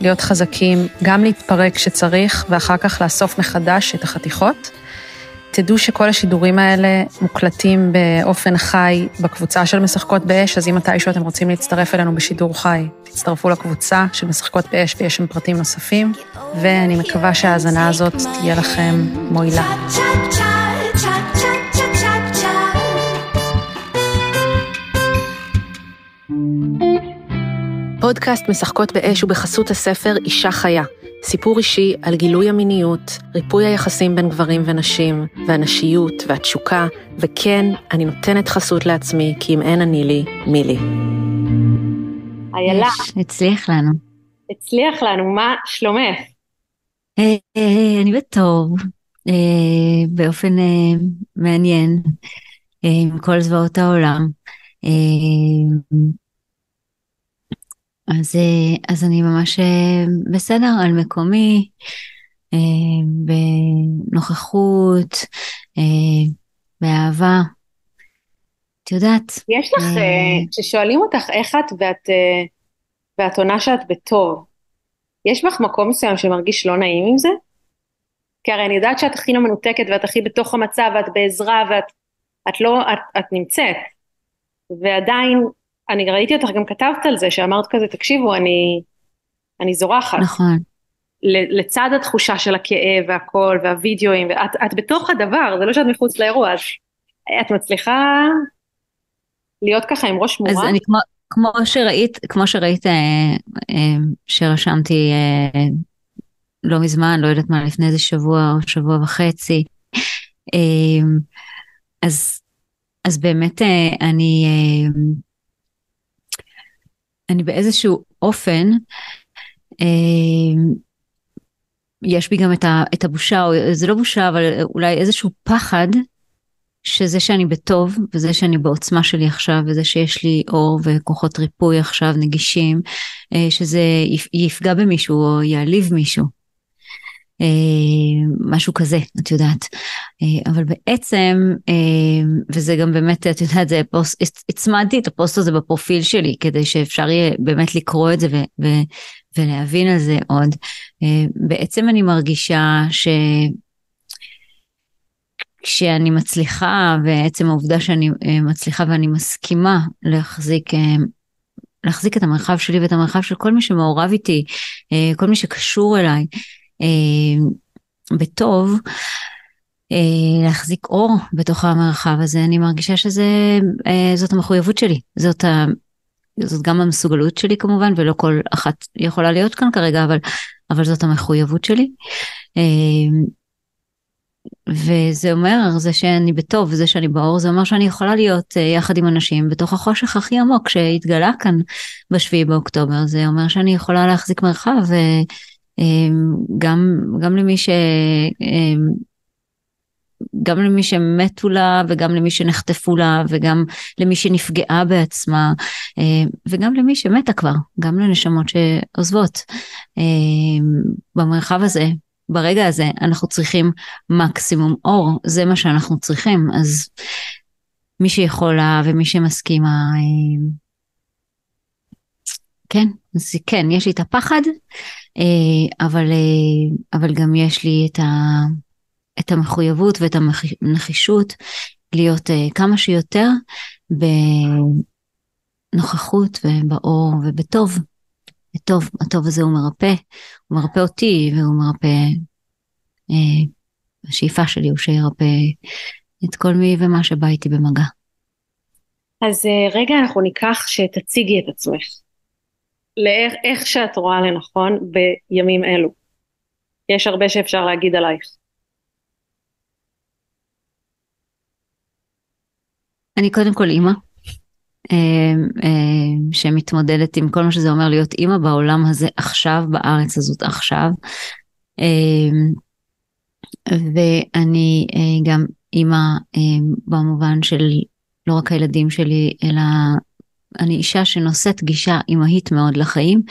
להיות חזקים, גם להתפרק כשצריך, ואחר כך לאסוף מחדש את החתיכות. תדעו שכל השידורים האלה מוקלטים באופן חי בקבוצה של משחקות באש, אז אם מתישהו אתם רוצים להצטרף אלינו בשידור חי, תצטרפו לקבוצה של משחקות באש ויש שם פרטים נוספים, ואני מקווה שההאזנה הזאת תהיה לכם מועילה. פודקאסט משחקות באש הוא בחסות הספר אישה חיה, סיפור אישי על גילוי המיניות, ריפוי היחסים בין גברים ונשים, והנשיות והתשוקה, וכן, אני נותנת חסות לעצמי, כי אם אין אני לי, מי לי. איילה. הצליח לנו. הצליח לנו, מה שלומך? אה, אה, אני בטוב, אה, באופן מעניין, עם כל זוועות העולם. אז, אז אני ממש בסדר על מקומי, בנוכחות, באהבה. את יודעת. יש לך, כששואלים אותך איך את ואת, ואת עונה שאת בטוב, יש לך מקום מסוים שמרגיש לא נעים עם זה? כי הרי אני יודעת שאת הכי לא מנותקת ואת הכי בתוך המצב ואת בעזרה ואת את לא, את, את נמצאת. ועדיין, אני ראיתי אותך גם כתבת על זה, שאמרת כזה, תקשיבו, אני, אני זורחת. נכון. לצד התחושה של הכאב והכל והווידאוים, ואת את בתוך הדבר, זה לא שאת מחוץ לאירוע, אז את מצליחה להיות ככה עם ראש מורם? אז אני כמו, כמו שראית, כמו שראית אה, אה, שרשמתי אה, לא מזמן, לא יודעת מה, לפני איזה שבוע או שבוע וחצי, אז, אז באמת אני, אני באיזשהו אופן, יש בי גם את הבושה, או זה לא בושה, אבל אולי איזשהו פחד שזה שאני בטוב, וזה שאני בעוצמה שלי עכשיו, וזה שיש לי אור וכוחות ריפוי עכשיו נגישים, אה, שזה יפגע במישהו או יעליב מישהו. אה, משהו כזה, את יודעת. אה, אבל בעצם, וזה גם באמת, את יודעת, זה פוסט, הצמדתי את הפוסט הזה בפרופיל שלי, כדי שאפשר יהיה באמת לקרוא את זה ו- ו- ולהבין על זה עוד. בעצם אני מרגישה ש... כשאני מצליחה, ועצם העובדה שאני אה, מצליחה ואני מסכימה להחזיק, אה, להחזיק את המרחב שלי ואת המרחב של כל מי שמעורב איתי, אה, כל מי שקשור אליי, בטוב, להחזיק אור בתוך המרחב הזה, אני מרגישה שזאת המחויבות שלי, זאת, ה, זאת גם המסוגלות שלי כמובן, ולא כל אחת יכולה להיות כאן כרגע, אבל, אבל זאת המחויבות שלי. וזה אומר, זה שאני בטוב וזה שאני באור, זה אומר שאני יכולה להיות יחד עם אנשים בתוך החושך הכי עמוק שהתגלה כאן בשביעי באוקטובר. זה אומר שאני יכולה להחזיק מרחב, אה, גם למי ש... אה, גם למי שמתו לה וגם למי שנחטפו לה וגם למי שנפגעה בעצמה וגם למי שמתה כבר, גם לנשמות שעוזבות. במרחב הזה ברגע הזה אנחנו צריכים מקסימום אור, זה מה שאנחנו צריכים, אז מי שיכולה ומי שמסכימה, כן, אז כן, יש לי את הפחד, אה, אבל, אה, אבל גם יש לי את, ה, את המחויבות ואת הנחישות להיות כמה שיותר בנוכחות ובאור ובטוב. הטוב, הטוב הזה הוא מרפא, הוא מרפא אותי והוא מרפא אה, השאיפה שלי הוא שירפא את כל מי ומה שבא איתי במגע. אז אה, רגע אנחנו ניקח שתציגי את עצמך. לאיך שאת רואה לנכון בימים אלו. יש הרבה שאפשר להגיד עלייך. אני קודם כל אימא, אה, אה, שמתמודדת עם כל מה שזה אומר להיות אימא בעולם הזה עכשיו, בארץ הזאת עכשיו. ואני גם אימא במובן של לא רק הילדים שלי, אלא אני אישה שנושאת גישה אימהית מאוד לחיים,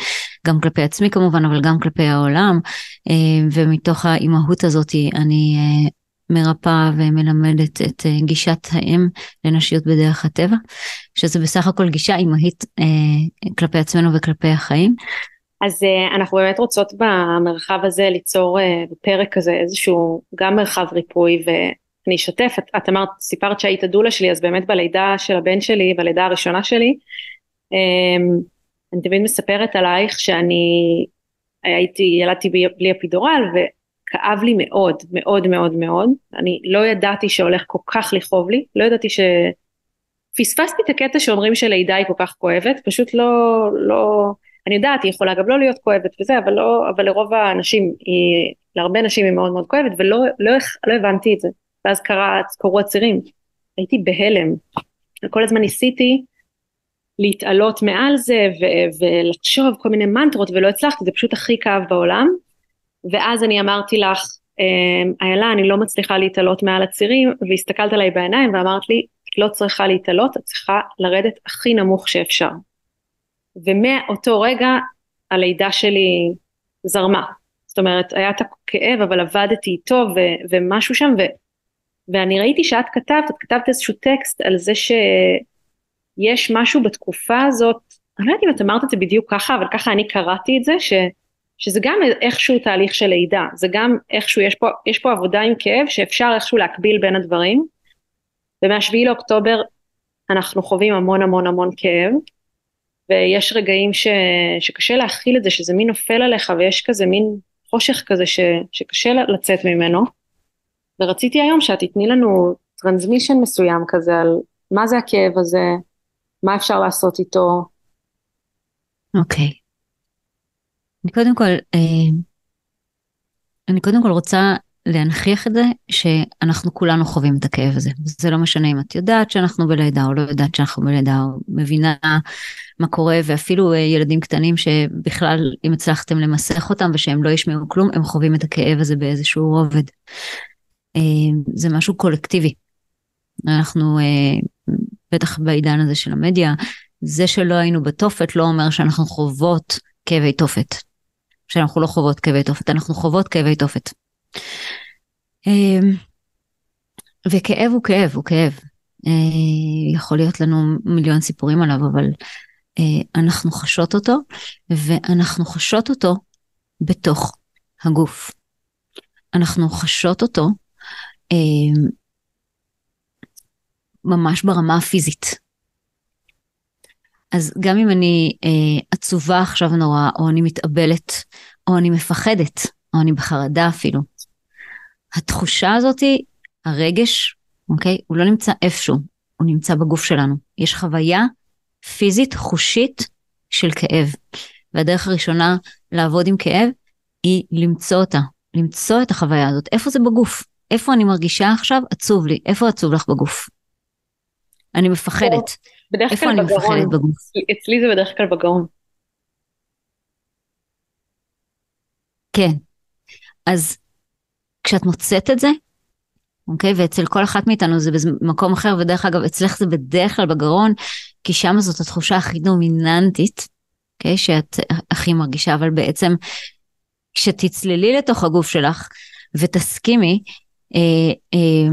גם כלפי עצמי כמובן, אבל גם כלפי העולם, אה, ומתוך האימהות הזאת אני אה, מרפאה ומלמדת את אה, גישת האם לנשיות בדרך הטבע, שזה בסך הכל גישה אימהית כלפי עצמנו וכלפי החיים. אז אנחנו באמת רוצות במרחב הזה ליצור בפרק הזה איזשהו גם מרחב ריפוי אני אשתף, את, את אמרת, סיפרת שהיית דולה שלי, אז באמת בלידה של הבן שלי, בלידה הראשונה שלי, אמ, אני תמיד מספרת עלייך שאני הייתי, ילדתי בלי אפידורל וכאב לי מאוד, מאוד מאוד מאוד, אני לא ידעתי שהולך כל כך לכאוב לי, לא ידעתי ש... פספסתי את הקטע שאומרים שלידה היא כל כך כואבת, פשוט לא, לא, אני יודעת, היא יכולה גם לא להיות כואבת וזה, אבל לא, אבל לרוב האנשים, היא, להרבה נשים היא מאוד מאוד כואבת, ולא לא, לא הבנתי את זה. ואז קרה, קרו הצירים. הייתי בהלם. כל הזמן ניסיתי להתעלות מעל זה ו- ולחשוב כל מיני מנטרות ולא הצלחתי, זה פשוט הכי כאב בעולם. ואז אני אמרתי לך, אמ, איילה, אני לא מצליחה להתעלות מעל הצירים, והסתכלת עליי בעיניים ואמרת לי, את לא צריכה להתעלות, את צריכה לרדת הכי נמוך שאפשר. ומאותו רגע הלידה שלי זרמה. זאת אומרת, היה את הכאב, אבל עבדתי איתו ו- ומשהו שם, ו- ואני ראיתי שאת כתבת, את כתבת איזשהו טקסט על זה שיש משהו בתקופה הזאת, אני לא יודעת אם את אמרת את זה בדיוק ככה, אבל ככה אני קראתי את זה, ש, שזה גם איכשהו תהליך של לידה, זה גם איכשהו, יש פה, יש פה עבודה עם כאב שאפשר איכשהו להקביל בין הדברים, ומהשביעי לאוקטובר אנחנו חווים המון המון המון כאב, ויש רגעים ש, שקשה להכיל את זה, שזה מין נופל עליך ויש כזה מין חושך כזה ש, שקשה לצאת ממנו. ורציתי היום שאת תתני לנו טרנסמישן מסוים כזה על מה זה הכאב הזה, מה אפשר לעשות איתו. אוקיי. Okay. אני קודם כל, אה, אני קודם כל רוצה להנכיח את זה שאנחנו כולנו חווים את הכאב הזה. זה לא משנה אם את יודעת שאנחנו בלידה או לא יודעת שאנחנו בלידה או מבינה מה קורה ואפילו אה, ילדים קטנים שבכלל אם הצלחתם למסך אותם ושהם לא ישמעו כלום הם חווים את הכאב הזה באיזשהו רובד. אה, זה משהו קולקטיבי. אנחנו, אה, בטח בעידן הזה של המדיה, זה שלא היינו בתופת לא אומר שאנחנו חוות כאבי תופת. שאנחנו לא חוות כאבי תופת, אנחנו חוות כאבי תופת. אה, וכאב הוא כאב, הוא כאב. יכול להיות לנו מיליון סיפורים עליו, אבל אנחנו חשות אותו, ואנחנו חשות אותו בתוך הגוף. אנחנו חשות אותו ממש ברמה הפיזית. אז גם אם אני אה, עצובה עכשיו נורא, או אני מתאבלת, או אני מפחדת, או אני בחרדה אפילו, התחושה הזאתי, הרגש, אוקיי, הוא לא נמצא איפשהו, הוא נמצא בגוף שלנו. יש חוויה פיזית, חושית, של כאב. והדרך הראשונה לעבוד עם כאב היא למצוא אותה, למצוא את החוויה הזאת. איפה זה בגוף? איפה אני מרגישה עכשיו עצוב לי, איפה עצוב לך בגוף? אני מפחדת. בדרך איפה אני בגרון. מפחדת בגוף? אצלי זה בדרך כלל בגרון. כן. אז כשאת מוצאת את זה, אוקיי? ואצל כל אחת מאיתנו זה במקום אחר, ודרך אגב, אצלך זה בדרך כלל בגרון, כי שם זאת התחושה הכי דומיננטית, אוקיי? שאת הכי מרגישה, אבל בעצם כשתצללי לתוך הגוף שלך ותסכימי אה, אה,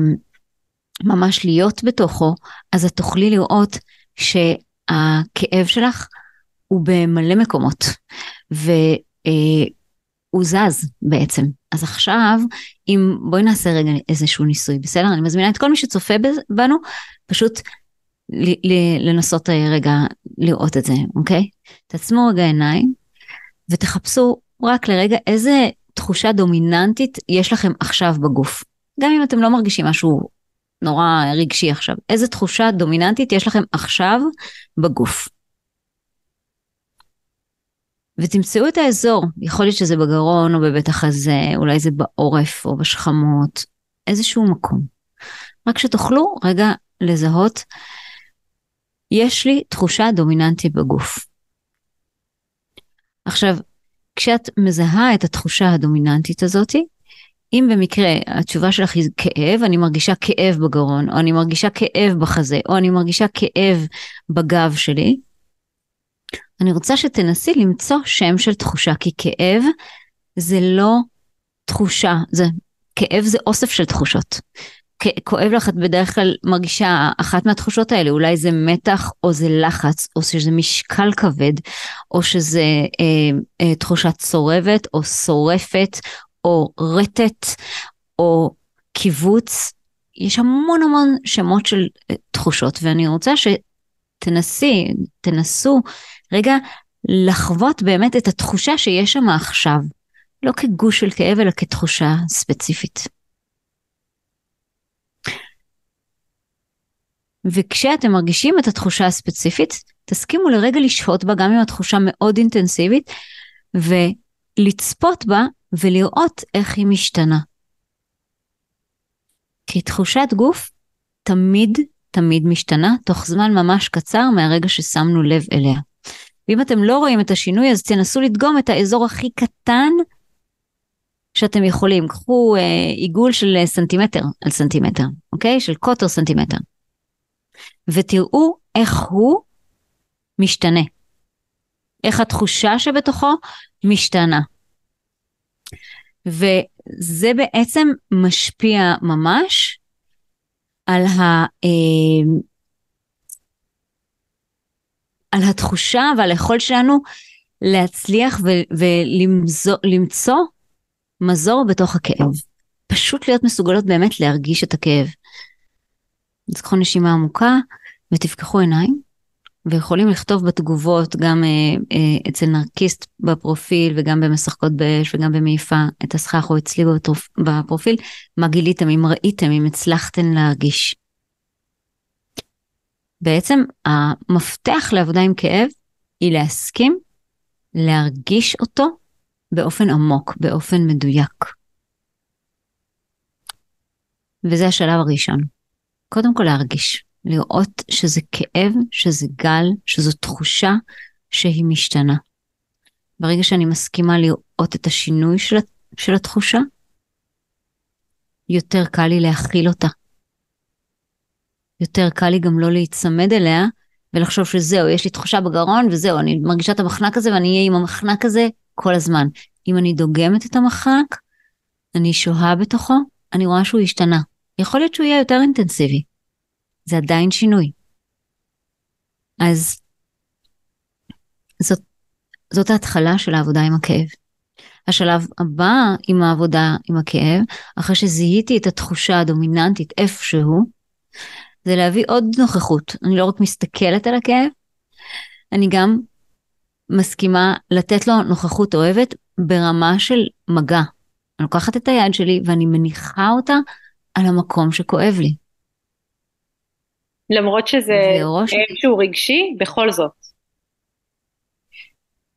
ממש להיות בתוכו, אז את תוכלי לראות שהכאב שלך הוא במלא מקומות, והוא זז בעצם. אז עכשיו, אם בואי נעשה רגע איזשהו ניסוי, בסדר? אני מזמינה את כל מי שצופה בנו, פשוט לנסות רגע לראות את זה, אוקיי? תעצמו רגע עיניים ותחפשו רק לרגע איזה תחושה דומיננטית יש לכם עכשיו בגוף. גם אם אתם לא מרגישים משהו נורא רגשי עכשיו, איזה תחושה דומיננטית יש לכם עכשיו בגוף. ותמצאו את האזור, יכול להיות שזה בגרון או בבית החזה, אולי זה בעורף או בשכמות, איזשהו מקום. רק שתוכלו רגע לזהות, יש לי תחושה דומיננטית בגוף. עכשיו, כשאת מזהה את התחושה הדומיננטית הזאתי, אם במקרה התשובה שלך היא כאב, אני מרגישה כאב בגרון, או אני מרגישה כאב בחזה, או אני מרגישה כאב בגב שלי, אני רוצה שתנסי למצוא שם של תחושה, כי כאב זה לא תחושה, זה, כאב זה אוסף של תחושות. כואב לך, את בדרך כלל מרגישה אחת מהתחושות האלה, אולי זה מתח או זה לחץ, או שזה משקל כבד, או שזה אה, אה, תחושת צורבת או שורפת, או רטט, או קיבוץ. יש המון המון שמות של אה, תחושות, ואני רוצה שתנסי, תנסו רגע לחוות באמת את התחושה שיש שם עכשיו, לא כגוש של כאב, אלא כתחושה ספציפית. וכשאתם מרגישים את התחושה הספציפית, תסכימו לרגע לשהות בה גם אם התחושה מאוד אינטנסיבית, ולצפות בה ולראות איך היא משתנה. כי תחושת גוף תמיד תמיד משתנה תוך זמן ממש קצר מהרגע ששמנו לב אליה. ואם אתם לא רואים את השינוי אז תנסו לדגום את האזור הכי קטן שאתם יכולים. קחו אה, עיגול של סנטימטר על סנטימטר, אוקיי? של קוטר סנטימטר. ותראו איך הוא משתנה. איך התחושה שבתוכו משתנה. וזה בעצם משפיע ממש על, ה, אה, על התחושה ועל היכולת שלנו להצליח ולמצוא מזור בתוך הכאב. פשוט להיות מסוגלות באמת להרגיש את הכאב. אז קחו נשימה עמוקה ותפקחו עיניים, ויכולים לכתוב בתגובות גם אה, אה, אצל נרקיסט בפרופיל וגם במשחקות באש וגם במעיפה את הסכך או אצלי בפרופיל, מה גיליתם, אם ראיתם, אם הצלחתם להרגיש. בעצם המפתח לעבודה עם כאב היא להסכים להרגיש אותו באופן עמוק, באופן מדויק. וזה השלב הראשון. קודם כל להרגיש, לראות שזה כאב, שזה גל, שזו תחושה שהיא משתנה. ברגע שאני מסכימה לראות את השינוי של, של התחושה, יותר קל לי להכיל אותה. יותר קל לי גם לא להיצמד אליה ולחשוב שזהו, יש לי תחושה בגרון וזהו, אני מרגישה את המחנק הזה ואני אהיה עם המחנק הזה כל הזמן. אם אני דוגמת את המחנק, אני שוהה בתוכו, אני רואה שהוא השתנה. יכול להיות שהוא יהיה יותר אינטנסיבי. זה עדיין שינוי. אז זאת, זאת ההתחלה של העבודה עם הכאב. השלב הבא עם העבודה עם הכאב, אחרי שזיהיתי את התחושה הדומיננטית איפשהו, זה להביא עוד נוכחות. אני לא רק מסתכלת על הכאב, אני גם מסכימה לתת לו נוכחות אוהבת ברמה של מגע. אני לוקחת את היד שלי ואני מניחה אותה על המקום שכואב לי. למרות שזה כאב שהוא רגשי, בכל זאת.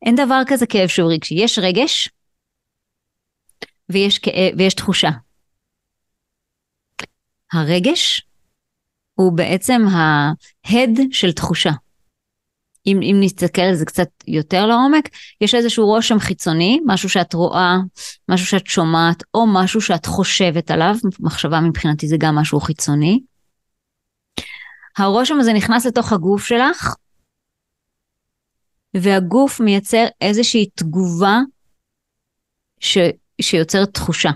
אין דבר כזה כאב שהוא רגשי. יש רגש ויש, כאב, ויש תחושה. הרגש הוא בעצם ההד של תחושה. אם, אם נסתכל על זה קצת יותר לעומק, יש איזשהו רושם חיצוני, משהו שאת רואה, משהו שאת שומעת, או משהו שאת חושבת עליו, מחשבה מבחינתי זה גם משהו חיצוני. הרושם הזה נכנס לתוך הגוף שלך, והגוף מייצר איזושהי תגובה ש, שיוצרת תחושה,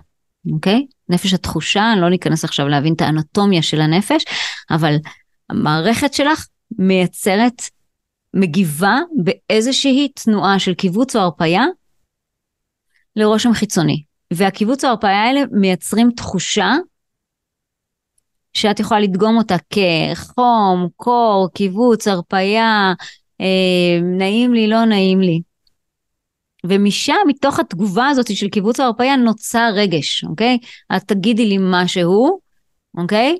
אוקיי? נפש התחושה, אני לא ניכנס עכשיו להבין את האנטומיה של הנפש, אבל המערכת שלך מייצרת, מגיבה באיזושהי תנועה של קיבוץ או הרפייה לרושם חיצוני. והקיבוץ או ההרפאיה האלה מייצרים תחושה שאת יכולה לדגום אותה כחום, קור, קיבוץ, הרפייה, אה, נעים לי, לא נעים לי. ומשם, מתוך התגובה הזאת של קיבוץ ההרפאיה, נוצר רגש, אוקיי? את תגידי לי משהו, אוקיי?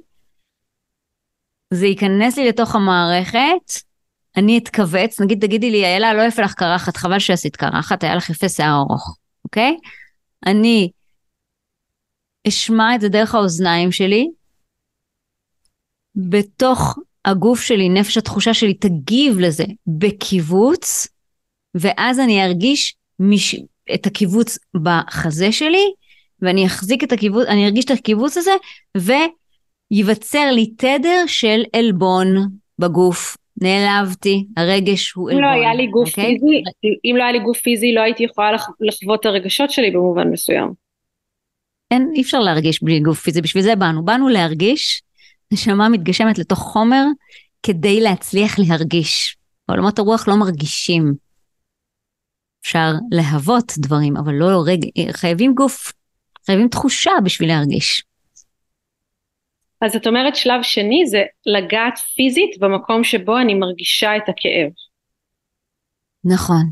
זה ייכנס לי לתוך המערכת, אני אתכווץ, נגיד תגידי לי, איילה, לא יפה לך קרחת, חבל שעשית קרחת, היה לך יפה שיער ארוך, אוקיי? אני אשמע את זה דרך האוזניים שלי, בתוך הגוף שלי, נפש התחושה שלי תגיב לזה בקיבוץ, ואז אני ארגיש מש... את הקיבוץ בחזה שלי, ואני אחזיק את הקיבוץ, אני ארגיש את הקיבוץ הזה, וייווצר לי תדר של עלבון בגוף. נעלבתי, הרגש הוא עלבון. אם לא היה לי גוף okay? אוקיי? פיזי, אם לא היה לי גוף פיזי, לא הייתי יכולה לחוות את הרגשות שלי במובן מסוים. אין, אי אפשר להרגיש בלי גוף פיזי, בשביל זה באנו. באנו להרגיש, נשמה מתגשמת לתוך חומר, כדי להצליח להרגיש. בעולמות הרוח לא מרגישים. אפשר להוות דברים, אבל לא רגע, חייבים גוף, חייבים תחושה בשביל להרגיש. אז את אומרת שלב שני זה לגעת פיזית במקום שבו אני מרגישה את הכאב. נכון.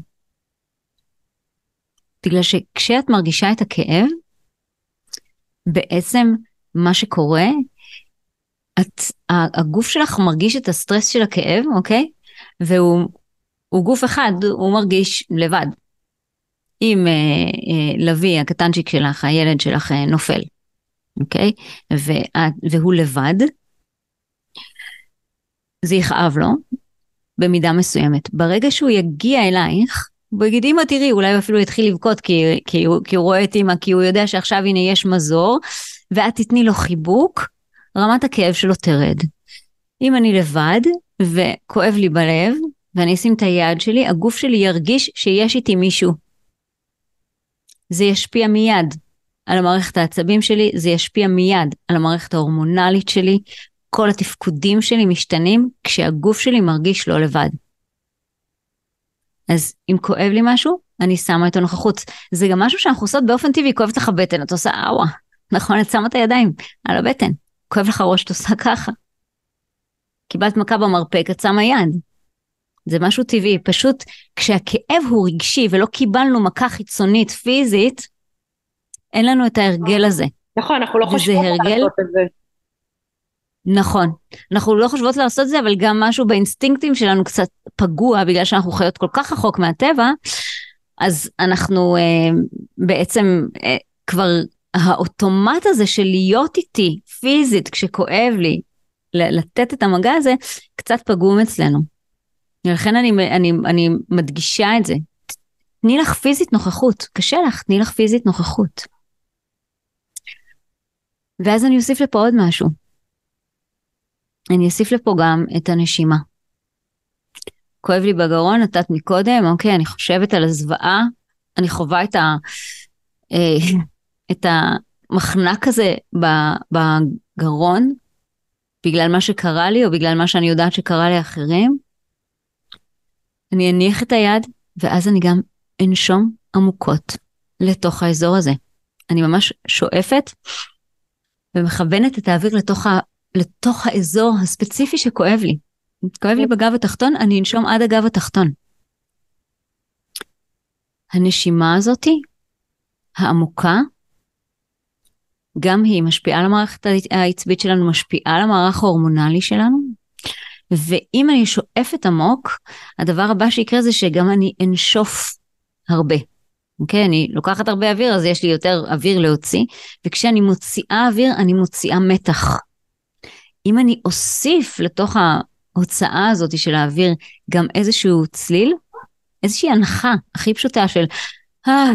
בגלל שכשאת מרגישה את הכאב, בעצם מה שקורה, את, הגוף שלך מרגיש את הסטרס של הכאב, אוקיי? והוא גוף אחד, הוא מרגיש לבד. אם אה, אה, לוי הקטנצ'יק שלך, הילד שלך אה, נופל, אוקיי? ואת, והוא לבד, זה יכאב לו במידה מסוימת. ברגע שהוא יגיע אלייך, הוא יגיד, אמא תראי, אולי הוא אפילו יתחיל לבכות כי, כי, כי הוא רואה את אמא, כי הוא יודע שעכשיו הנה יש מזור, ואת תתני לו חיבוק, רמת הכאב שלו תרד. אם אני לבד וכואב לי בלב, ואני אשים את היד שלי, הגוף שלי ירגיש שיש איתי מישהו. זה ישפיע מיד על המערכת העצבים שלי, זה ישפיע מיד על המערכת ההורמונלית שלי, כל התפקודים שלי משתנים כשהגוף שלי מרגיש לא לבד. אז אם כואב לי משהו, אני שמה את הנוכחות. זה גם משהו שאנחנו עושות באופן טבעי, כואבת לך בטן, את עושה אאווה. נכון, את שמה את הידיים על הבטן. כואב לך ראש, את עושה ככה. קיבלת מכה במרפק, את שמה יד. זה משהו טבעי, פשוט כשהכאב הוא רגשי ולא קיבלנו מכה חיצונית פיזית, אין לנו את ההרגל הזה. נכון, אנחנו לא חושבות הרגל... לעשות את זה. נכון, אנחנו לא חושבות לעשות את זה, אבל גם משהו באינסטינקטים שלנו קצת פגוע, בגלל שאנחנו חיות כל כך רחוק מהטבע, אז אנחנו אה, בעצם אה, כבר, האוטומט הזה של להיות איתי פיזית כשכואב לי, לתת את המגע הזה, קצת פגום אצלנו. ולכן אני, אני, אני מדגישה את זה. תני לך פיזית נוכחות, קשה לך, תני לך פיזית נוכחות. ואז אני אוסיף לפה עוד משהו. אני אוסיף לפה גם את הנשימה. כואב לי בגרון, נתת מקודם, אוקיי, אני חושבת על הזוועה, אני חווה את, ה, אה, את המחנק הזה בגרון, בגלל מה שקרה לי, או בגלל מה שאני יודעת שקרה לאחרים. אני אניח את היד, ואז אני גם אנשום עמוקות לתוך האזור הזה. אני ממש שואפת ומכוונת את האוויר לתוך, ה, לתוך האזור הספציפי שכואב לי. כואב לי בגב התחתון, אני אנשום עד הגב התחתון. הנשימה הזאתי, העמוקה, גם היא משפיעה על המערכת העצבית שלנו, משפיעה על המערך ההורמונלי שלנו, ואם אני שואפת עמוק, הדבר הבא שיקרה זה שגם אני אנשוף הרבה. אוקיי? אני לוקחת הרבה אוויר, אז יש לי יותר אוויר להוציא, וכשאני מוציאה אוויר, אני מוציאה מתח. אם אני אוסיף לתוך ההוצאה הזאת של האוויר גם איזשהו צליל, איזושהי הנחה הכי פשוטה של אה,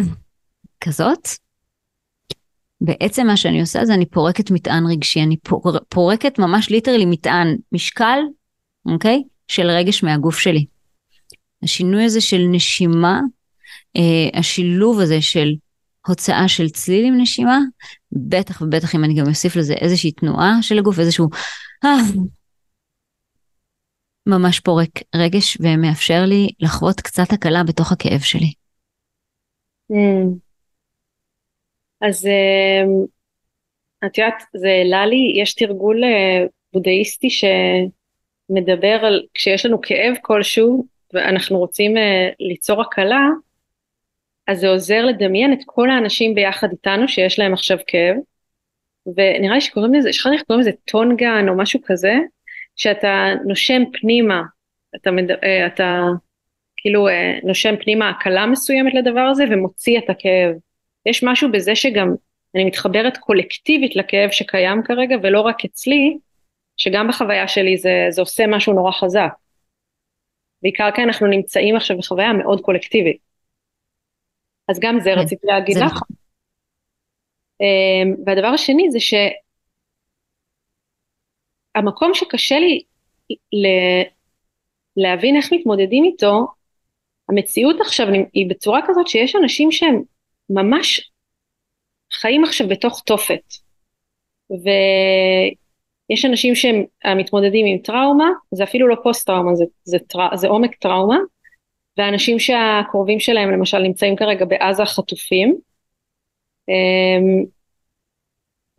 כזאת, בעצם מה שאני עושה זה אני פורקת מטען רגשי, אני פור, פורקת ממש ליטרלי מטען משקל, אוקיי? של רגש מהגוף שלי. השינוי הזה של נשימה אה, השילוב הזה של הוצאה של צליל עם נשימה, בטח ובטח אם אני גם אוסיף לזה איזושהי תנועה של הגוף, איזשהו אה, ממש פורק רגש ומאפשר לי לחוות קצת הקלה בתוך הכאב שלי. Mm. אז אה, את יודעת, זה העלה לי, יש תרגול אה, בודהיסטי שמדבר על כשיש לנו כאב כלשהו ואנחנו רוצים ליצור הקלה, אז זה עוזר לדמיין את כל האנשים ביחד איתנו שיש להם עכשיו כאב, ונראה לי שקוראים לזה, שכחתי איך קוראים לזה טונגן או משהו כזה, שאתה נושם פנימה, אתה, מד... אה, אתה כאילו אה, נושם פנימה הקלה מסוימת לדבר הזה ומוציא את הכאב. יש משהו בזה שגם אני מתחברת קולקטיבית לכאב שקיים כרגע ולא רק אצלי, שגם בחוויה שלי זה, זה עושה משהו נורא חזק. בעיקר כי אנחנו נמצאים עכשיו בחוויה מאוד קולקטיבית. אז גם זה כן, רציתי להגיד לך. נכון. אמ, והדבר השני זה שהמקום שקשה לי להבין איך מתמודדים איתו, המציאות עכשיו היא בצורה כזאת שיש אנשים שהם ממש חיים עכשיו בתוך תופת. ויש אנשים שהם מתמודדים עם טראומה, זה אפילו לא פוסט טראומה, זה, זה, טרא, זה עומק טראומה, ואנשים שהקרובים שלהם למשל נמצאים כרגע בעזה חטופים, אמ,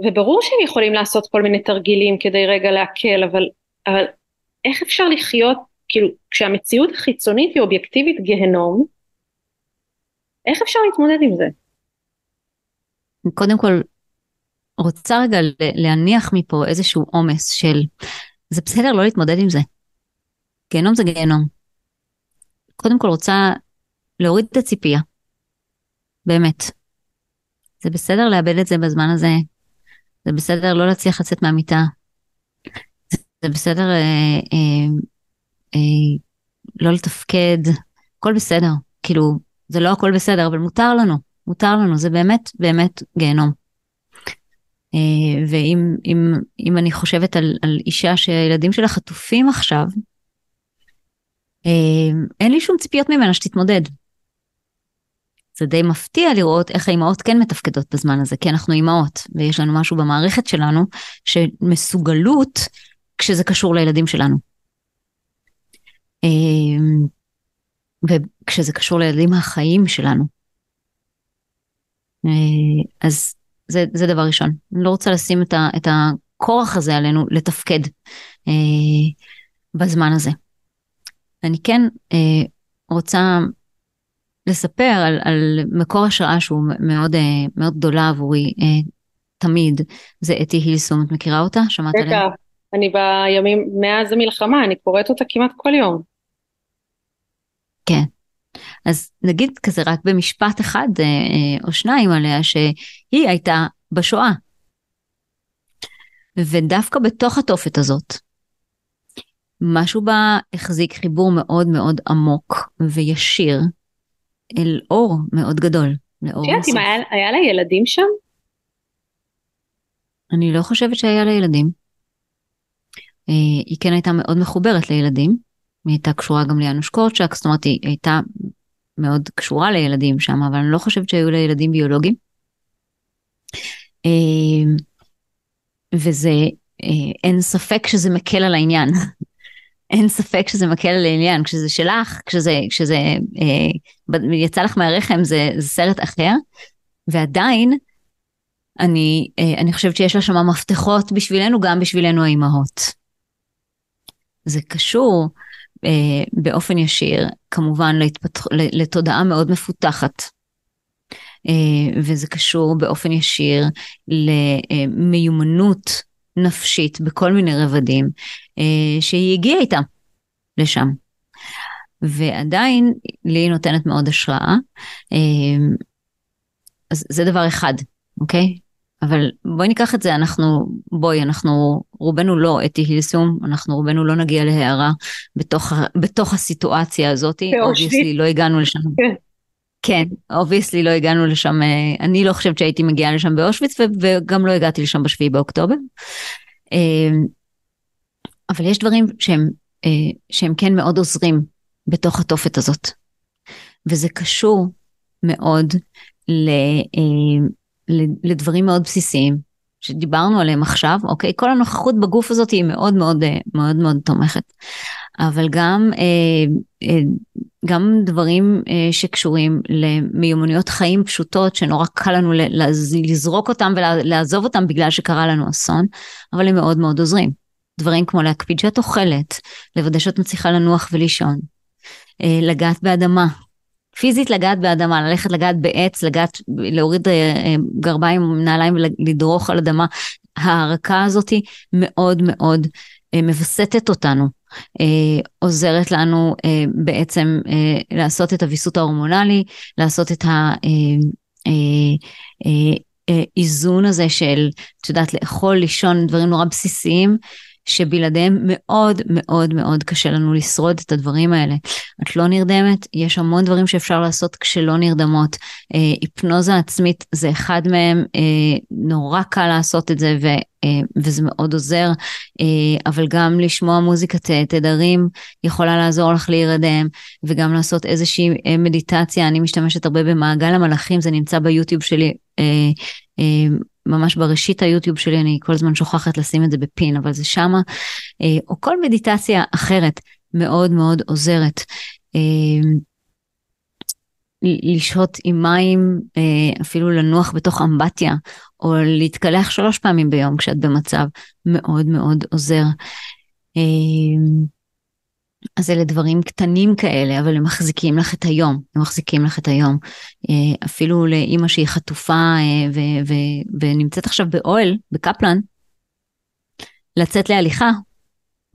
וברור שהם יכולים לעשות כל מיני תרגילים כדי רגע להקל, אבל, אבל איך אפשר לחיות, כאילו, כשהמציאות החיצונית היא אובייקטיבית גיהנום, איך אפשר להתמודד עם זה? קודם כל, רוצה רגע להניח מפה איזשהו עומס של, זה בסדר לא להתמודד עם זה. גיהנום זה גיהנום. קודם כל רוצה להוריד את הציפייה. באמת. זה בסדר לאבד את זה בזמן הזה, זה בסדר לא להצליח לצאת מהמיטה. זה בסדר אה, אה, אה, לא לתפקד, הכל בסדר. כאילו, זה לא הכל בסדר, אבל מותר לנו, מותר לנו, זה באמת באמת גיהנום. אה, ואם אם, אם אני חושבת על, על אישה שהילדים שלה חטופים עכשיו, אה, אין לי שום ציפיות ממנה שתתמודד. זה די מפתיע לראות איך האימהות כן מתפקדות בזמן הזה, כי אנחנו אימהות, ויש לנו משהו במערכת שלנו שמסוגלות כשזה קשור לילדים שלנו. אמ, וכשזה קשור לילדים החיים שלנו. אה, אז זה, זה דבר ראשון. אני לא רוצה לשים את, ה, את הכורח הזה עלינו לתפקד אה, בזמן הזה. אני כן אה, רוצה לספר על, על מקור השראה שהוא מאוד, אה, מאוד גדולה עבורי אה, תמיד, זה אתי הילסום, את מכירה אותה? שמעת עליה? בטח, אני בימים, מאז המלחמה, אני קוראת אותה כמעט כל יום. כן. אז נגיד כזה רק במשפט אחד אה, או שניים עליה, שהיא הייתה בשואה. ודווקא בתוך התופת הזאת, משהו בה החזיק חיבור מאוד מאוד עמוק וישיר אל אור מאוד גדול. לאור את יודעת אם היה, היה לה ילדים שם? אני לא חושבת שהיה לה ילדים. אה, היא כן הייתה מאוד מחוברת לילדים. היא הייתה קשורה גם ליאנוש קורצ'אק, זאת אומרת היא הייתה מאוד קשורה לילדים שם, אבל אני לא חושבת שהיו לה ילדים ביולוגיים. אה, וזה, אה, אין ספק שזה מקל על העניין. אין ספק שזה מקל על העניין, כשזה שלך, כשזה, כשזה אה, יצא לך מהרחם זה, זה סרט אחר, ועדיין אני, אה, אני חושבת שיש לה שם מפתחות בשבילנו, גם בשבילנו האימהות. זה קשור באופן ישיר, כמובן להתפתח, לתודעה מאוד מפותחת. אה, וזה קשור באופן ישיר למיומנות נפשית בכל מיני רבדים, אה, שהיא הגיעה איתה לשם. ועדיין לי נותנת מאוד השראה. אה, אז זה דבר אחד, אוקיי? אבל בואי ניקח את זה, אנחנו, בואי, אנחנו רובנו לא אתי הילסום, אנחנו רובנו לא נגיע להארה בתוך, בתוך הסיטואציה הזאת, obviously לא הגענו לשם. כן. כן, obviously לא הגענו לשם, אה, אני לא חושבת שהייתי מגיעה לשם באושוויץ וגם לא הגעתי לשם בשביעי באוקטובר. אה, אבל יש דברים שהם, אה, שהם כן מאוד עוזרים בתוך התופת הזאת. וזה קשור מאוד לדברים מאוד בסיסיים שדיברנו עליהם עכשיו, אוקיי? כל הנוכחות בגוף הזאת היא מאוד מאוד מאוד מאוד תומכת. אבל גם, אה, אה, גם דברים אה, שקשורים למיומנויות חיים פשוטות שנורא קל לנו לזרוק אותם ולעזוב אותם בגלל שקרה לנו אסון, אבל הם מאוד מאוד עוזרים. דברים כמו להקפיד שאת אוכלת, לוודא שאת מצליחה לנוח ולישון, לגעת באדמה, פיזית לגעת באדמה, ללכת לגעת בעץ, לגעת, להוריד אה, אה, גרביים, נעליים ולדרוך על אדמה, ההערקה הזאתי מאוד מאוד אה, מווסתת אותנו. עוזרת לנו בעצם לעשות את הוויסות ההורמונלי, לעשות את האיזון הזה של, את יודעת, לאכול, לישון, דברים נורא בסיסיים, שבלעדיהם מאוד מאוד מאוד קשה לנו לשרוד את הדברים האלה. את לא נרדמת, יש המון דברים שאפשר לעשות כשלא נרדמות. אה, היפנוזה עצמית זה אחד מהם, אה, נורא קל לעשות את זה ו, אה, וזה מאוד עוזר, אה, אבל גם לשמוע מוזיקת תדרים יכולה לעזור לך להירדם, וגם לעשות איזושהי אה, מדיטציה, אני משתמשת הרבה במעגל המלאכים, זה נמצא ביוטיוב שלי. אה, אה, ממש בראשית היוטיוב שלי, אני כל הזמן שוכחת לשים את זה בפין, אבל זה שמה, אה, או כל מדיטציה אחרת מאוד מאוד עוזרת. אה, לשהות עם מים, אה, אפילו לנוח בתוך אמבטיה, או להתקלח שלוש פעמים ביום כשאת במצב מאוד מאוד עוזר. אז אלה דברים קטנים כאלה, אבל הם מחזיקים לך את היום, הם מחזיקים לך את היום. אה, אפילו לאימא שהיא חטופה אה, ו- ו- ונמצאת עכשיו באוהל, בקפלן, לצאת להליכה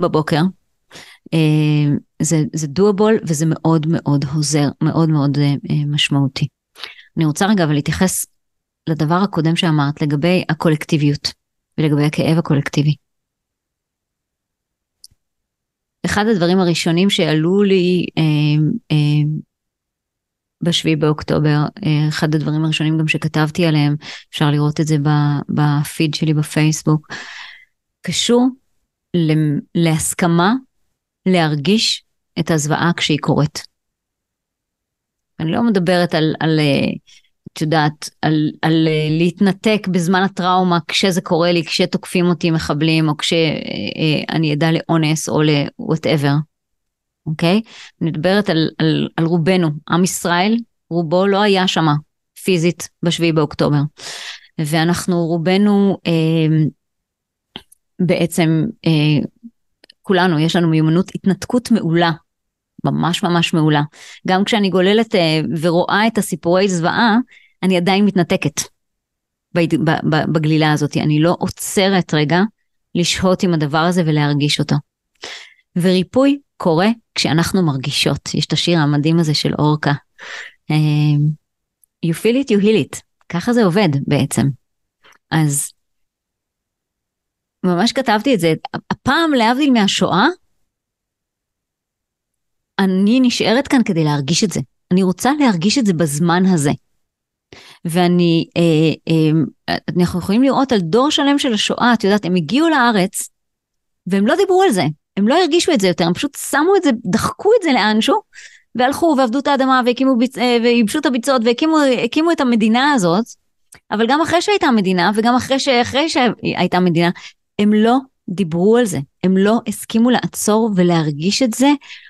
בבוקר, אה, זה, זה דואבול וזה מאוד מאוד עוזר, מאוד מאוד משמעותי. אני רוצה רגע אבל להתייחס לדבר הקודם שאמרת לגבי הקולקטיביות ולגבי הכאב הקולקטיבי. אחד הדברים הראשונים שעלו לי אה, אה, בשביעי באוקטובר, אה, אחד הדברים הראשונים גם שכתבתי עליהם, אפשר לראות את זה בפיד שלי בפייסבוק, קשור להסכמה להרגיש את הזוועה כשהיא קורית. אני לא מדברת על, על אה, את יודעת, על, על אה, להתנתק בזמן הטראומה כשזה קורה לי, כשתוקפים אותי מחבלים, או כשאני עדה לאונס או ל-whatever, אוקיי? אני מדברת על, על, על רובנו, עם ישראל, רובו לא היה שמה פיזית בשביעי באוקטובר. ואנחנו רובנו אה, בעצם, אה, כולנו, יש לנו מיומנות התנתקות מעולה ממש ממש מעולה. גם כשאני גוללת אה, ורואה את הסיפורי זוועה, אני עדיין מתנתקת בגלילה הזאת, אני לא עוצרת רגע לשהות עם הדבר הזה ולהרגיש אותו. וריפוי קורה כשאנחנו מרגישות, יש את השיר המדהים הזה של אורקה. אמ, you feel it, you heal it, ככה זה עובד בעצם. אז ממש כתבתי את זה, הפעם להבדיל מהשואה, אני נשארת כאן כדי להרגיש את זה. אני רוצה להרגיש את זה בזמן הזה. ואני, אה, אה, אנחנו יכולים לראות על דור שלם של השואה, את יודעת, הם הגיעו לארץ והם לא דיברו על זה, הם לא הרגישו את זה יותר, הם פשוט שמו את זה, דחקו את זה לאנשהו, והלכו ועבדו את האדמה והקימו, ביצ... אה, וייבשו את הביצות והקימו את המדינה הזאת, אבל גם אחרי שהייתה מדינה וגם אחרי, ש... אחרי שהייתה מדינה, הם לא דיברו על זה, הם לא הסכימו לעצור ולהרגיש את זה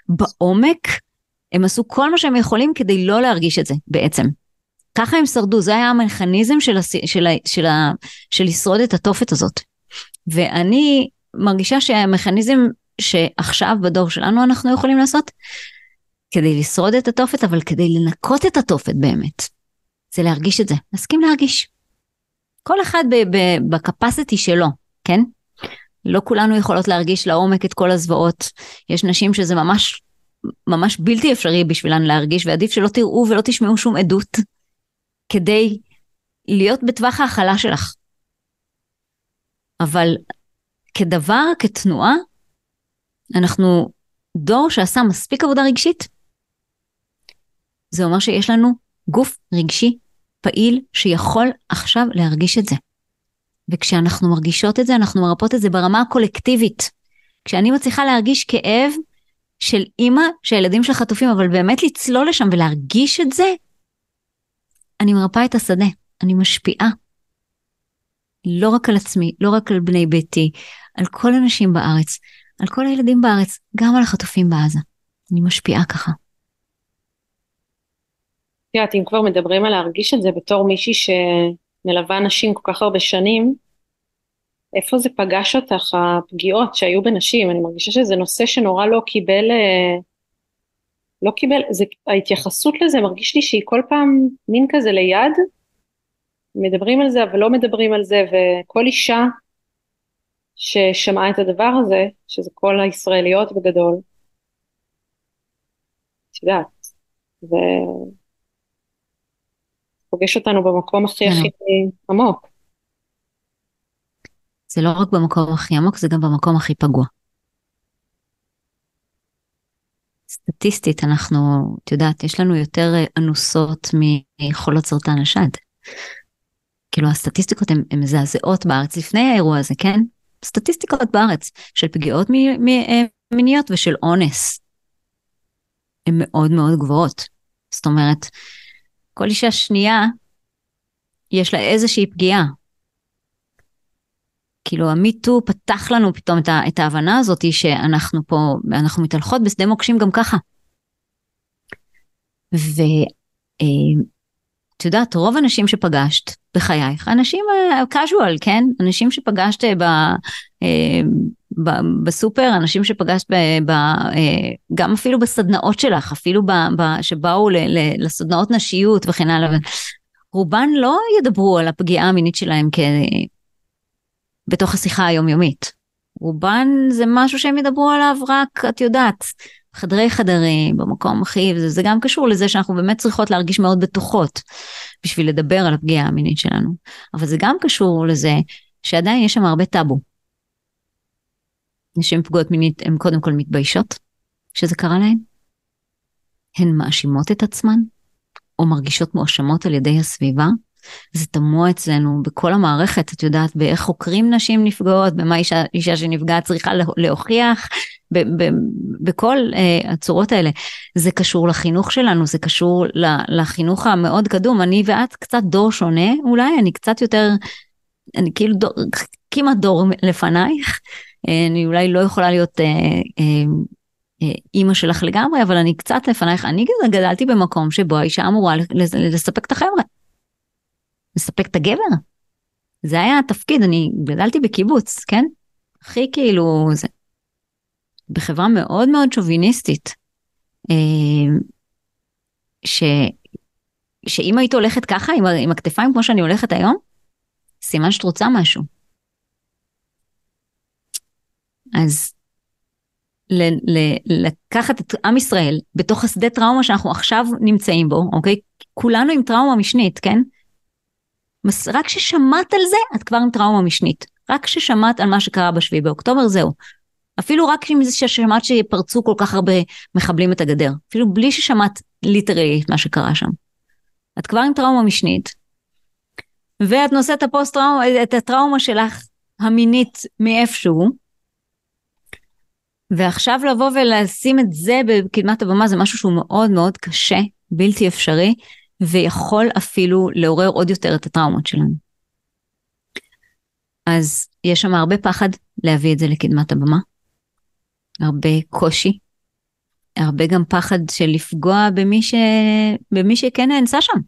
בעומק, הם עשו כל מה שהם יכולים כדי לא להרגיש את זה בעצם. ככה הם שרדו, זה היה המכניזם של, הס... של, ה... של, ה... של לשרוד את התופת הזאת. ואני מרגישה שהמכניזם שעכשיו בדור שלנו אנחנו יכולים לעשות, כדי לשרוד את התופת, אבל כדי לנקות את התופת באמת, זה להרגיש את זה, להסכים להרגיש. כל אחד בקפסיטי שלו, כן? לא כולנו יכולות להרגיש לעומק את כל הזוועות. יש נשים שזה ממש, ממש בלתי אפשרי בשבילן להרגיש, ועדיף שלא תראו ולא תשמעו שום עדות כדי להיות בטווח ההכלה שלך. אבל כדבר, כתנועה, אנחנו דור שעשה מספיק עבודה רגשית. זה אומר שיש לנו גוף רגשי פעיל שיכול עכשיו להרגיש את זה. וכשאנחנו מרגישות את זה, אנחנו מרפאות את זה ברמה הקולקטיבית. כשאני מצליחה להרגיש כאב של אימא שהילדים שלה חטופים, אבל באמת לצלול לשם ולהרגיש את זה, אני מרפאה את השדה, אני משפיעה. לא רק על עצמי, לא רק על בני ביתי, על כל הנשים בארץ, על כל הילדים בארץ, גם על החטופים בעזה. אני משפיעה ככה. את יודעת, אם כבר מדברים על להרגיש את זה בתור מישהי שמלווה נשים כל כך הרבה שנים, איפה זה פגש אותך, הפגיעות שהיו בנשים? אני מרגישה שזה נושא שנורא לא קיבל, אה, לא קיבל, זה, ההתייחסות לזה מרגיש לי שהיא כל פעם מין כזה ליד, מדברים על זה אבל לא מדברים על זה, וכל אישה ששמעה את הדבר הזה, שזה כל הישראליות בגדול, את יודעת, ו... פוגש אותנו במקום הכי הכי עמוק. זה לא רק במקום הכי עמוק, זה גם במקום הכי פגוע. סטטיסטית אנחנו, את יודעת, יש לנו יותר אה, אנוסות מחולות סרטן השד. כאילו הסטטיסטיקות הן מזעזעות בארץ לפני האירוע הזה, כן? סטטיסטיקות בארץ של פגיעות אה, מיניות ושל אונס. הן מאוד מאוד גבוהות. זאת אומרת, כל אישה שנייה יש לה איזושהי פגיעה. כאילו המיטו פתח לנו פתאום את, את ההבנה הזאת שאנחנו פה, אנחנו מתהלכות בשדה מוקשים גם ככה. ואת אה, יודעת, רוב הנשים שפגשת בחייך, אנשים אה, כן? אנשים שפגשת ב, אה, ב, בסופר, אנשים שפגשת ב, ב, גם אפילו בסדנאות שלך, אפילו ב, ב, שבאו ל, ל, לסדנאות נשיות וכן הלאה. רובן לא ידברו על הפגיעה המינית שלהם כ... בתוך השיחה היומיומית. רובן זה משהו שהם ידברו עליו רק, את יודעת, חדרי חדרים, במקום הכי, וזה זה גם קשור לזה שאנחנו באמת צריכות להרגיש מאוד בטוחות בשביל לדבר על הפגיעה המינית שלנו. אבל זה גם קשור לזה שעדיין יש שם הרבה טאבו. נשים פגועות מינית הן קודם כל מתביישות שזה קרה להן. הן מאשימות את עצמן, או מרגישות מואשמות על ידי הסביבה. זה תמוה אצלנו בכל המערכת, את יודעת, באיך חוקרים נשים נפגעות, במה אישה, אישה שנפגעת צריכה להוכיח, ב, ב, בכל uh, הצורות האלה. זה קשור לחינוך שלנו, זה קשור לחינוך המאוד קדום. אני ואת קצת דור שונה אולי, אני קצת יותר, אני כאילו דור, כמעט דור לפנייך. אה, אני אולי לא יכולה להיות uh, uh, אה, אימא שלך לגמרי, אבל אני קצת לפנייך, אני גדלתי במקום שבו האישה אמורה לספק את החבר'ה. לספק את הגבר. זה היה התפקיד, אני גדלתי בקיבוץ, כן? הכי כאילו זה. בחברה מאוד מאוד שוביניסטית. אה, ש... שאם היית הולכת ככה, עם, עם הכתפיים כמו שאני הולכת היום, סימן שאת רוצה משהו. אז ל- ל- לקחת את עם ישראל בתוך השדה טראומה שאנחנו עכשיו נמצאים בו, אוקיי? כולנו עם טראומה משנית, כן? רק כששמעת על זה, את כבר עם טראומה משנית. רק כששמעת על מה שקרה בשביעי באוקטובר, זהו. אפילו רק עם זה ששמעת שפרצו כל כך הרבה מחבלים את הגדר. אפילו בלי ששמעת literally את מה שקרה שם. את כבר עם טראומה משנית, ואת נושאת הפוסט טראומה, את הטראומה שלך המינית מאיפשהו, ועכשיו לבוא ולשים את זה בקדמת הבמה זה משהו שהוא מאוד מאוד קשה, בלתי אפשרי, ויכול אפילו לעורר עוד יותר את הטראומות שלנו. אז יש שם הרבה פחד להביא את זה לקדמת הבמה, הרבה קושי, הרבה גם פחד של לפגוע במי, ש... במי שכן נאנסה שם.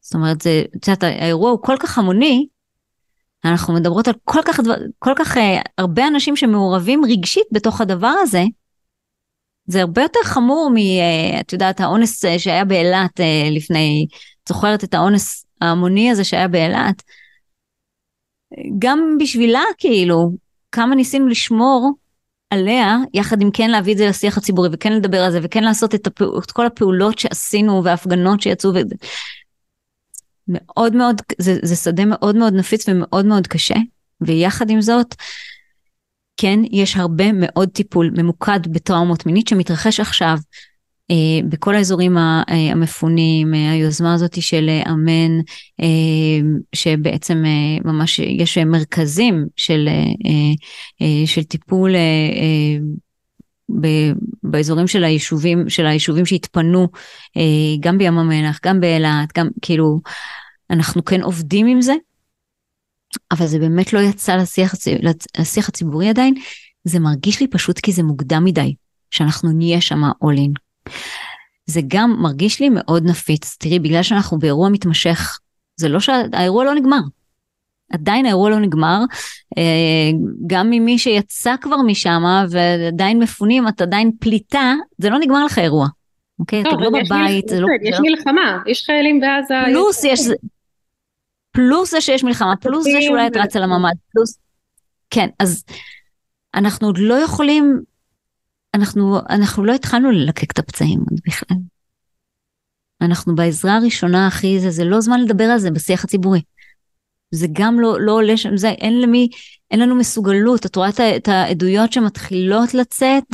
זאת אומרת, זה, את יודעת, האירוע הוא כל כך המוני, אנחנו מדברות על כל כך, כל כך uh, הרבה אנשים שמעורבים רגשית בתוך הדבר הזה. זה הרבה יותר חמור מ... Uh, את יודעת, האונס uh, שהיה באילת uh, לפני, את זוכרת את האונס ההמוני הזה שהיה באילת? גם בשבילה, כאילו, כמה ניסינו לשמור עליה, יחד עם כן להביא את זה לשיח הציבורי, וכן לדבר על זה, וכן לעשות את, הפע... את כל הפעולות שעשינו, וההפגנות שיצאו, ו... מאוד מאוד, זה, זה שדה מאוד מאוד נפיץ ומאוד מאוד קשה, ויחד עם זאת, כן, יש הרבה מאוד טיפול ממוקד בטראומות מינית שמתרחש עכשיו אה, בכל האזורים אה, המפונים, אה, היוזמה הזאת של אה, אמן, אה, שבעצם אה, ממש יש מרכזים של, אה, אה, של טיפול אה, אה, באזורים של היישובים, של היישובים שהתפנו, אה, גם בים המלח, גם באילת, גם כאילו, אנחנו כן עובדים עם זה, אבל זה באמת לא יצא לשיח, לשיח הציבורי עדיין, זה מרגיש לי פשוט כי זה מוקדם מדי, שאנחנו נהיה שם all in. זה גם מרגיש לי מאוד נפיץ, תראי, בגלל שאנחנו באירוע מתמשך, זה לא שהאירוע לא נגמר. עדיין האירוע לא נגמר, אה, גם ממי שיצא כבר משם ועדיין מפונים, את עדיין פליטה, זה לא נגמר לך אירוע. אוקיי? אתה לא בבית, זה לא... יש מלחמה, יש חיילים בעזה. פלוס יש... פלוס זה שיש מלחמה, פלוס זה שאולי את רצה לממ"ד, פלוס... כן, אז אנחנו עוד לא יכולים, אנחנו, אנחנו לא התחלנו ללקק את הפצעים עוד בכלל. אנחנו בעזרה הראשונה הכי זה, זה לא זמן לדבר על זה בשיח הציבורי. זה גם לא, לא עולה שם, זה אין למי, אין לנו מסוגלות, את רואה את, את העדויות שמתחילות לצאת,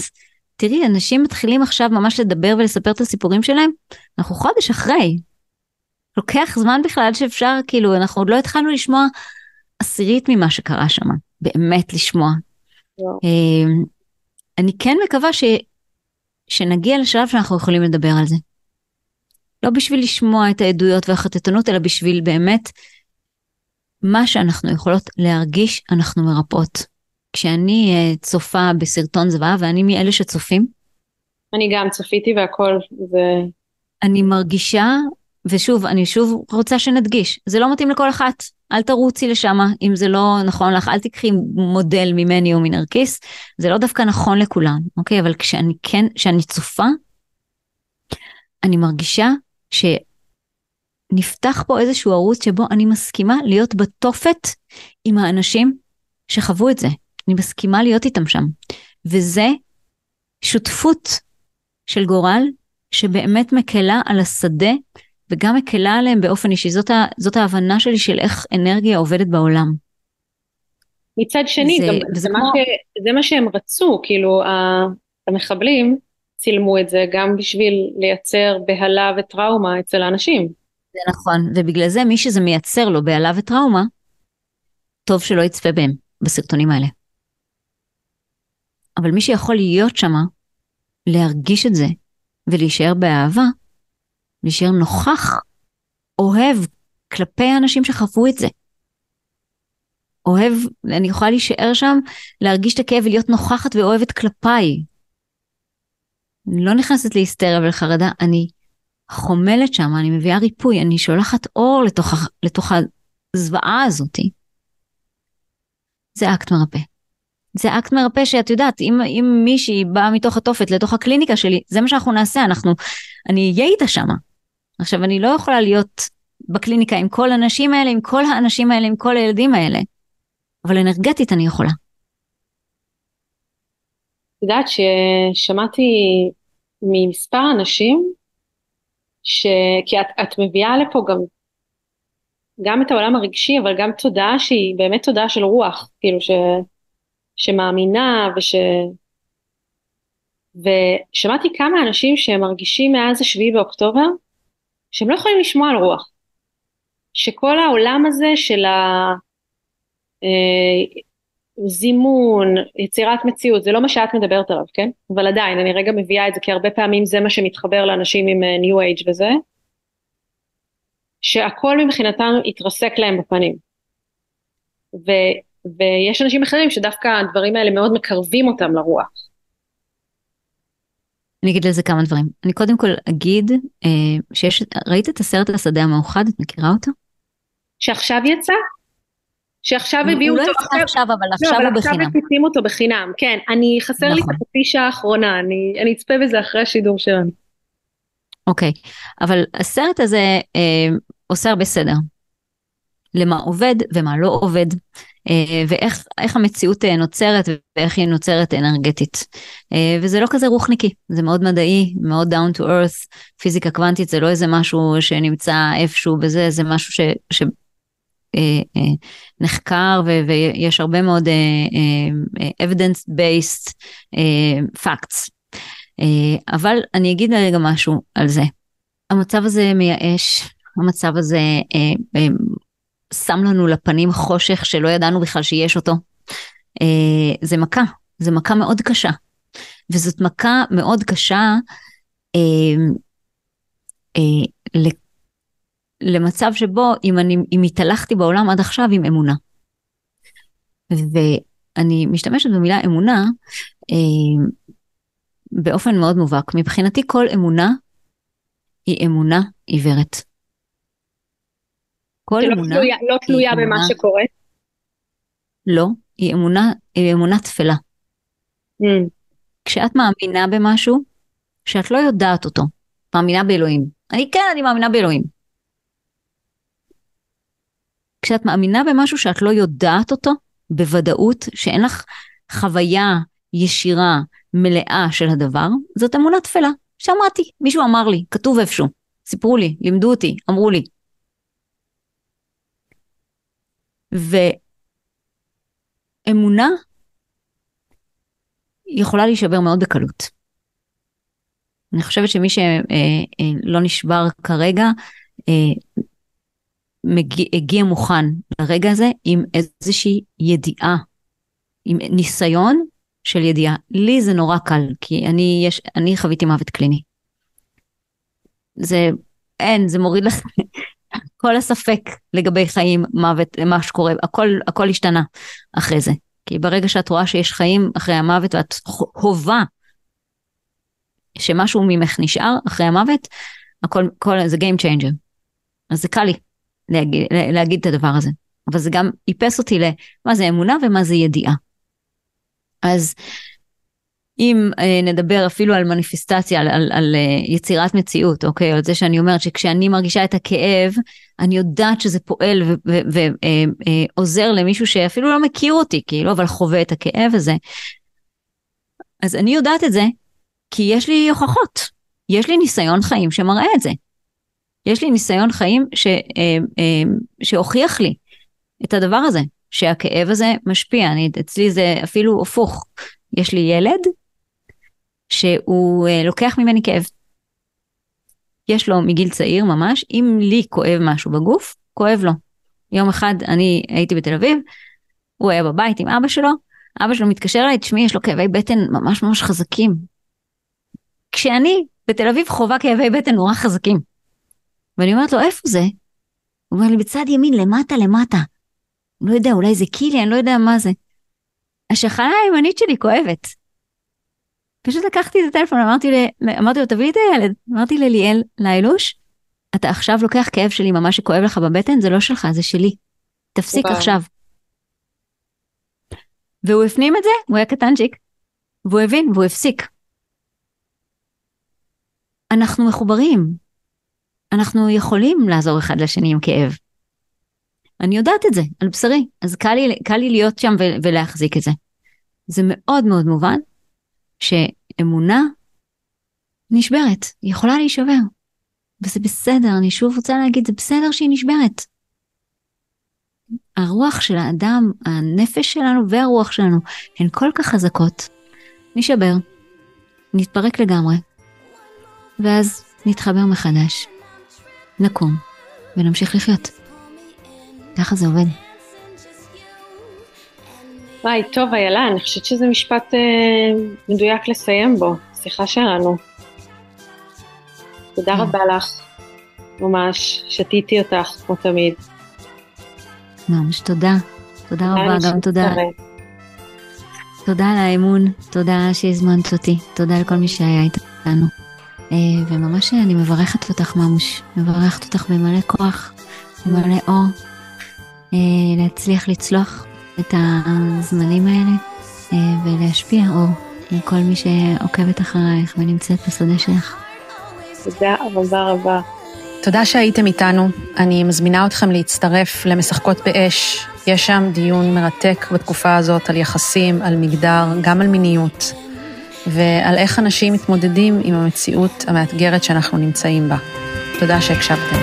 תראי, אנשים מתחילים עכשיו ממש לדבר ולספר את הסיפורים שלהם, אנחנו חודש אחרי. לוקח זמן בכלל שאפשר, כאילו, אנחנו עוד לא התחלנו לשמוע עשירית ממה שקרה שם, באמת לשמוע. אמ, אני כן מקווה ש, שנגיע לשלב שאנחנו יכולים לדבר על זה. לא בשביל לשמוע את העדויות והחטטנות, אלא בשביל באמת מה שאנחנו יכולות להרגיש, אנחנו מרפאות. כשאני uh, צופה בסרטון זוועה, ואני מאלה שצופים. אני גם צפיתי והכל, זה... אני מרגישה, ושוב, אני שוב רוצה שנדגיש, זה לא מתאים לכל אחת. אל תרוצי לשם אם זה לא נכון לך, אל תקחי מודל ממני או מנרקיס, זה לא דווקא נכון לכולם, אוקיי? אבל כשאני כן, כשאני צופה, אני מרגישה שנפתח פה איזשהו ערוץ שבו אני מסכימה להיות בתופת עם האנשים שחוו את זה. אני מסכימה להיות איתם שם. וזה שותפות של גורל שבאמת מקלה על השדה וגם מקלה עליהם באופן אישי. זאת, ה, זאת ההבנה שלי של איך אנרגיה עובדת בעולם. מצד שני, זה, גם, זה, כמו... מה ש, זה מה שהם רצו, כאילו המחבלים צילמו את זה גם בשביל לייצר בהלה וטראומה אצל האנשים. זה נכון, ובגלל זה מי שזה מייצר לו בהלה וטראומה, טוב שלא יצפה בהם, בסרטונים האלה. אבל מי שיכול להיות שמה, להרגיש את זה ולהישאר באהבה, להישאר נוכח, אוהב כלפי האנשים שחוו את זה. אוהב, אני יכולה להישאר שם, להרגיש את הכאב ולהיות נוכחת ואוהבת כלפיי. אני לא נכנסת להיסטריה ולחרדה, אני חומלת שם, אני מביאה ריפוי, אני שולחת אור לתוך, לתוך הזוועה הזאתי. זה אקט מרפא. זה אקט מרפא שאת יודעת, אם, אם מישהי באה מתוך התופת לתוך הקליניקה שלי, זה מה שאנחנו נעשה, אנחנו, אני אהיה איתה שמה. עכשיו, אני לא יכולה להיות בקליניקה עם כל הנשים האלה, עם כל האנשים האלה, עם כל הילדים האלה, אבל אנרגטית אני יכולה. את יודעת ששמעתי ממספר אנשים, ש... כי את, את מביאה לפה גם, גם את העולם הרגשי, אבל גם תודעה שהיא באמת תודעה של רוח, כאילו ש... שמאמינה וש... ושמעתי כמה אנשים שהם מרגישים מאז השביעי באוקטובר שהם לא יכולים לשמוע על רוח. שכל העולם הזה של הזימון, אה, יצירת מציאות, זה לא מה שאת מדברת עליו, כן? אבל עדיין, אני רגע מביאה את זה כי הרבה פעמים זה מה שמתחבר לאנשים עם ניו uh, אייג' וזה, שהכל מבחינתם התרסק להם בפנים. ו... ויש אנשים אחרים שדווקא הדברים האלה מאוד מקרבים אותם לרוח. אני אגיד לזה כמה דברים. אני קודם כל אגיד אה, שיש, ראית את הסרט השדה המאוחד? את מכירה אותו? שעכשיו יצא? שעכשיו הביאו אותו. הוא לא יצא עכשיו, אבל עכשיו לא, הוא בחינם. אבל עכשיו מפיצים אותו בחינם, כן. אני, חסר. לי את נכון. החצי שעה האחרונה, אני, אני אצפה בזה אחרי השידור שלנו. אוקיי, אבל הסרט הזה אה, עושה הרבה סדר. למה עובד ומה לא עובד. אה, ואיך המציאות אה, נוצרת ואיך היא נוצרת אנרגטית. אה, וזה לא כזה רוחניקי, זה מאוד מדעי, מאוד down to earth, פיזיקה קוונטית זה לא איזה משהו שנמצא איפשהו וזה, זה משהו ש... ש... נחקר ויש הרבה מאוד evidence based facts. אבל אני אגיד רגע משהו על זה. המצב הזה מייאש, המצב הזה שם לנו לפנים חושך שלא ידענו בכלל שיש אותו. אה, זה מכה, זה מכה מאוד קשה. וזאת מכה מאוד קשה אה, אה, למצב שבו אם אני, אם התהלכתי בעולם עד עכשיו עם אמונה. ואני משתמשת במילה אמונה אה, באופן מאוד מובהק. מבחינתי כל אמונה היא אמונה עיוורת. כל אמונה... תלויה, לא תלויה במה שקורה. לא, היא אמונה, היא אמונה תפלה. Mm. כשאת מאמינה במשהו שאת לא יודעת אותו, מאמינה באלוהים. אני כן, אני מאמינה באלוהים. כשאת מאמינה במשהו שאת לא יודעת אותו, בוודאות, שאין לך חוויה ישירה, מלאה של הדבר, זאת אמונה תפלה. שמעתי, מישהו אמר לי, כתוב איפשהו, סיפרו לי, לימדו אותי, אמרו לי. ואמונה יכולה להישבר מאוד בקלות. אני חושבת שמי שלא אה, אה, נשבר כרגע, אה, הגיע מוכן לרגע הזה עם איזושהי ידיעה, עם ניסיון של ידיעה. לי זה נורא קל, כי אני, יש, אני חוויתי מוות קליני. זה, אין, זה מוריד לך כל הספק לגבי חיים, מוות, מה שקורה, הכל, הכל השתנה אחרי זה. כי ברגע שאת רואה שיש חיים אחרי המוות ואת הובה שמשהו ממך נשאר אחרי המוות, הכל, כל, זה Game Changer. אז זה קל לי להגיד, להגיד את הדבר הזה. אבל זה גם איפס אותי למה זה אמונה ומה זה ידיעה. אז אם אה, נדבר אפילו על מניפיסטציה, על, על, על אה, יצירת מציאות, אוקיי? על זה שאני אומרת שכשאני מרגישה את הכאב, אני יודעת שזה פועל ועוזר אה, אה, למישהו שאפילו לא מכיר אותי, כאילו, אבל חווה את הכאב הזה. אז אני יודעת את זה, כי יש לי הוכחות. יש לי ניסיון חיים שמראה את זה. יש לי ניסיון חיים ש, אה, אה, שהוכיח לי את הדבר הזה, שהכאב הזה משפיע. אני, אצלי זה אפילו הפוך. יש לי ילד שהוא אה, לוקח ממני כאב. יש לו מגיל צעיר ממש, אם לי כואב משהו בגוף, כואב לו. יום אחד אני הייתי בתל אביב, הוא היה בבית עם אבא שלו, אבא שלו מתקשר אליי, תשמעי, יש לו כאבי בטן ממש ממש חזקים. כשאני בתל אביב חווה כאבי בטן נורא חזקים. ואני אומרת לו, איפה זה? הוא אומר לי, בצד ימין, למטה, למטה. לא יודע, אולי זה קילי, אני לא יודע מה זה. השחלה הימנית שלי כואבת. פשוט לקחתי את הטלפון, אמרתי, ל... אמרתי לו, תביא את הילד. אמרתי לליאל, לאילוש, אתה עכשיו לוקח כאב שלי ממש שכואב לך בבטן, זה לא שלך, זה שלי. תפסיק וואו. עכשיו. והוא הפנים את זה, הוא היה קטנצ'יק, והוא הבין, והוא הפסיק. אנחנו מחוברים. אנחנו יכולים לעזור אחד לשני עם כאב. אני יודעת את זה, על בשרי, אז קל לי, קל לי להיות שם ולהחזיק את זה. זה מאוד מאוד מובן שאמונה נשברת, היא יכולה להישבר. וזה בסדר, אני שוב רוצה להגיד, זה בסדר שהיא נשברת. הרוח של האדם, הנפש שלנו והרוח שלנו, הן כל כך חזקות. נשבר, נתפרק לגמרי, ואז נתחבר מחדש, נקום ונמשיך לחיות. ככה זה עובד. וואי, טוב, איילה, אני חושבת שזה משפט אה, מדויק לסיים בו, שיחה שלנו. תודה כן. רבה לך, ממש, שתיתי אותך, כמו תמיד. ממש תודה. תודה רבה, גם תודה. תודה על האמון, תודה שהזמנת אותי, תודה לכל מי שהיה איתנו. אה, וממש אני מברכת אותך ממש, מברכת אותך במלא כוח, במלא אור, אה, להצליח לצלוח את הזמנים האלה אה, ולהשפיע אור על כל מי שעוקבת אחרייך ונמצאת בשדה שלך. תודה רבה רבה. תודה שהייתם איתנו. אני מזמינה אתכם להצטרף למשחקות באש. יש שם דיון מרתק בתקופה הזאת על יחסים, על מגדר, גם על מיניות. ועל איך אנשים מתמודדים עם המציאות המאתגרת שאנחנו נמצאים בה. תודה שהקשבתם.